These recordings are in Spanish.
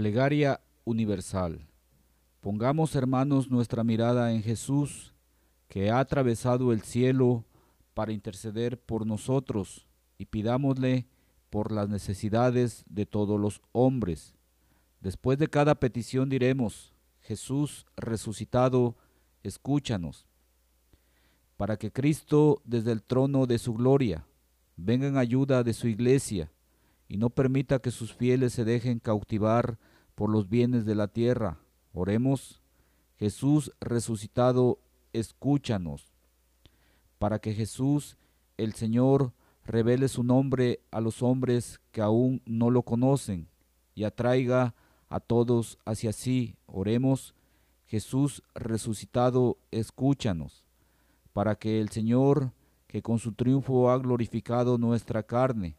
Plegaria universal. Pongamos, hermanos, nuestra mirada en Jesús, que ha atravesado el cielo para interceder por nosotros, y pidámosle por las necesidades de todos los hombres. Después de cada petición diremos, Jesús resucitado, escúchanos, para que Cristo desde el trono de su gloria venga en ayuda de su iglesia y no permita que sus fieles se dejen cautivar por los bienes de la tierra. Oremos, Jesús resucitado, escúchanos, para que Jesús, el Señor, revele su nombre a los hombres que aún no lo conocen y atraiga a todos hacia sí. Oremos, Jesús resucitado, escúchanos, para que el Señor, que con su triunfo ha glorificado nuestra carne,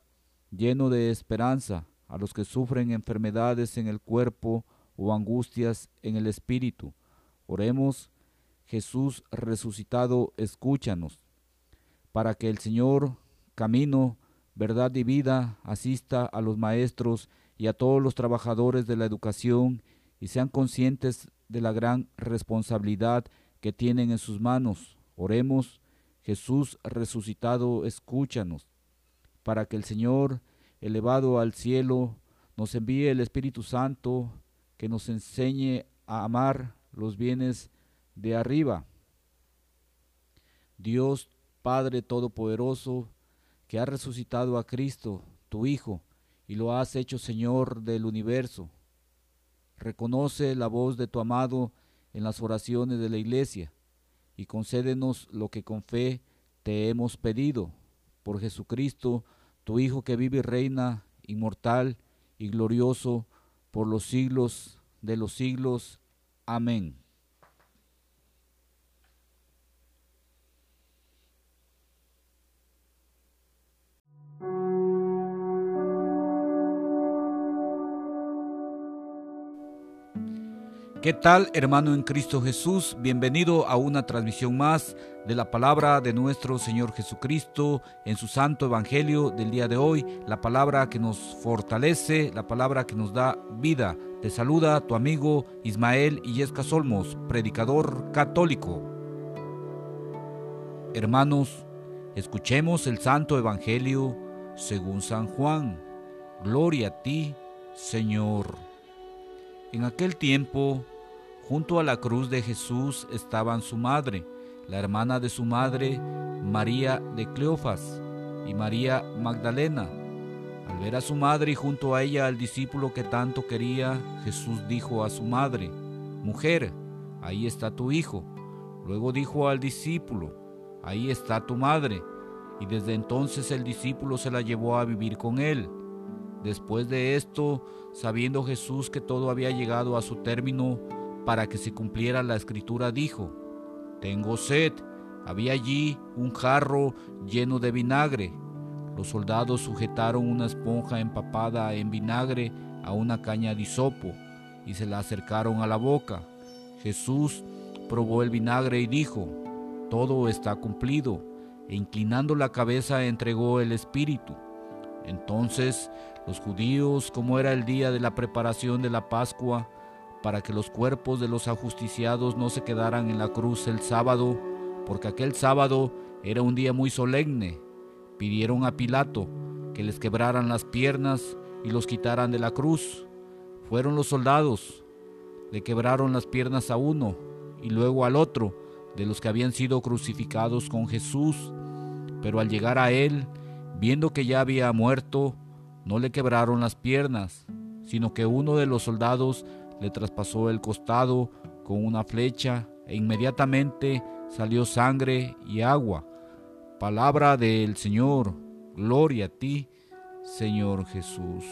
lleno de esperanza a los que sufren enfermedades en el cuerpo o angustias en el espíritu. Oremos, Jesús resucitado, escúchanos, para que el Señor, camino, verdad y vida, asista a los maestros y a todos los trabajadores de la educación y sean conscientes de la gran responsabilidad que tienen en sus manos. Oremos, Jesús resucitado, escúchanos, para que el Señor, elevado al cielo, nos envíe el Espíritu Santo que nos enseñe a amar los bienes de arriba. Dios Padre Todopoderoso, que ha resucitado a Cristo, tu Hijo, y lo has hecho Señor del universo. Reconoce la voz de tu amado en las oraciones de la iglesia y concédenos lo que con fe te hemos pedido. Por Jesucristo, tu Hijo que vive y reina, inmortal y glorioso, por los siglos de los siglos. Amén. ¿Qué tal hermano en Cristo Jesús? Bienvenido a una transmisión más de la palabra de nuestro Señor Jesucristo en su santo Evangelio del día de hoy, la palabra que nos fortalece, la palabra que nos da vida. Te saluda tu amigo Ismael Illesca Solmos, predicador católico. Hermanos, escuchemos el santo Evangelio según San Juan. Gloria a ti, Señor. En aquel tiempo, junto a la cruz de Jesús estaban su madre, la hermana de su madre, María de Cleofas, y María Magdalena. Al ver a su madre y junto a ella al discípulo que tanto quería, Jesús dijo a su madre, Mujer, ahí está tu hijo. Luego dijo al discípulo, Ahí está tu madre. Y desde entonces el discípulo se la llevó a vivir con él. Después de esto, sabiendo Jesús que todo había llegado a su término, para que se cumpliera la escritura, dijo, Tengo sed. Había allí un jarro lleno de vinagre. Los soldados sujetaron una esponja empapada en vinagre a una caña de hisopo y se la acercaron a la boca. Jesús probó el vinagre y dijo, Todo está cumplido, e inclinando la cabeza entregó el espíritu. Entonces los judíos, como era el día de la preparación de la Pascua, para que los cuerpos de los ajusticiados no se quedaran en la cruz el sábado, porque aquel sábado era un día muy solemne, pidieron a Pilato que les quebraran las piernas y los quitaran de la cruz. Fueron los soldados, le quebraron las piernas a uno y luego al otro de los que habían sido crucificados con Jesús, pero al llegar a él, viendo que ya había muerto, no le quebraron las piernas, sino que uno de los soldados le traspasó el costado con una flecha e inmediatamente salió sangre y agua. Palabra del Señor, gloria a ti, Señor Jesús.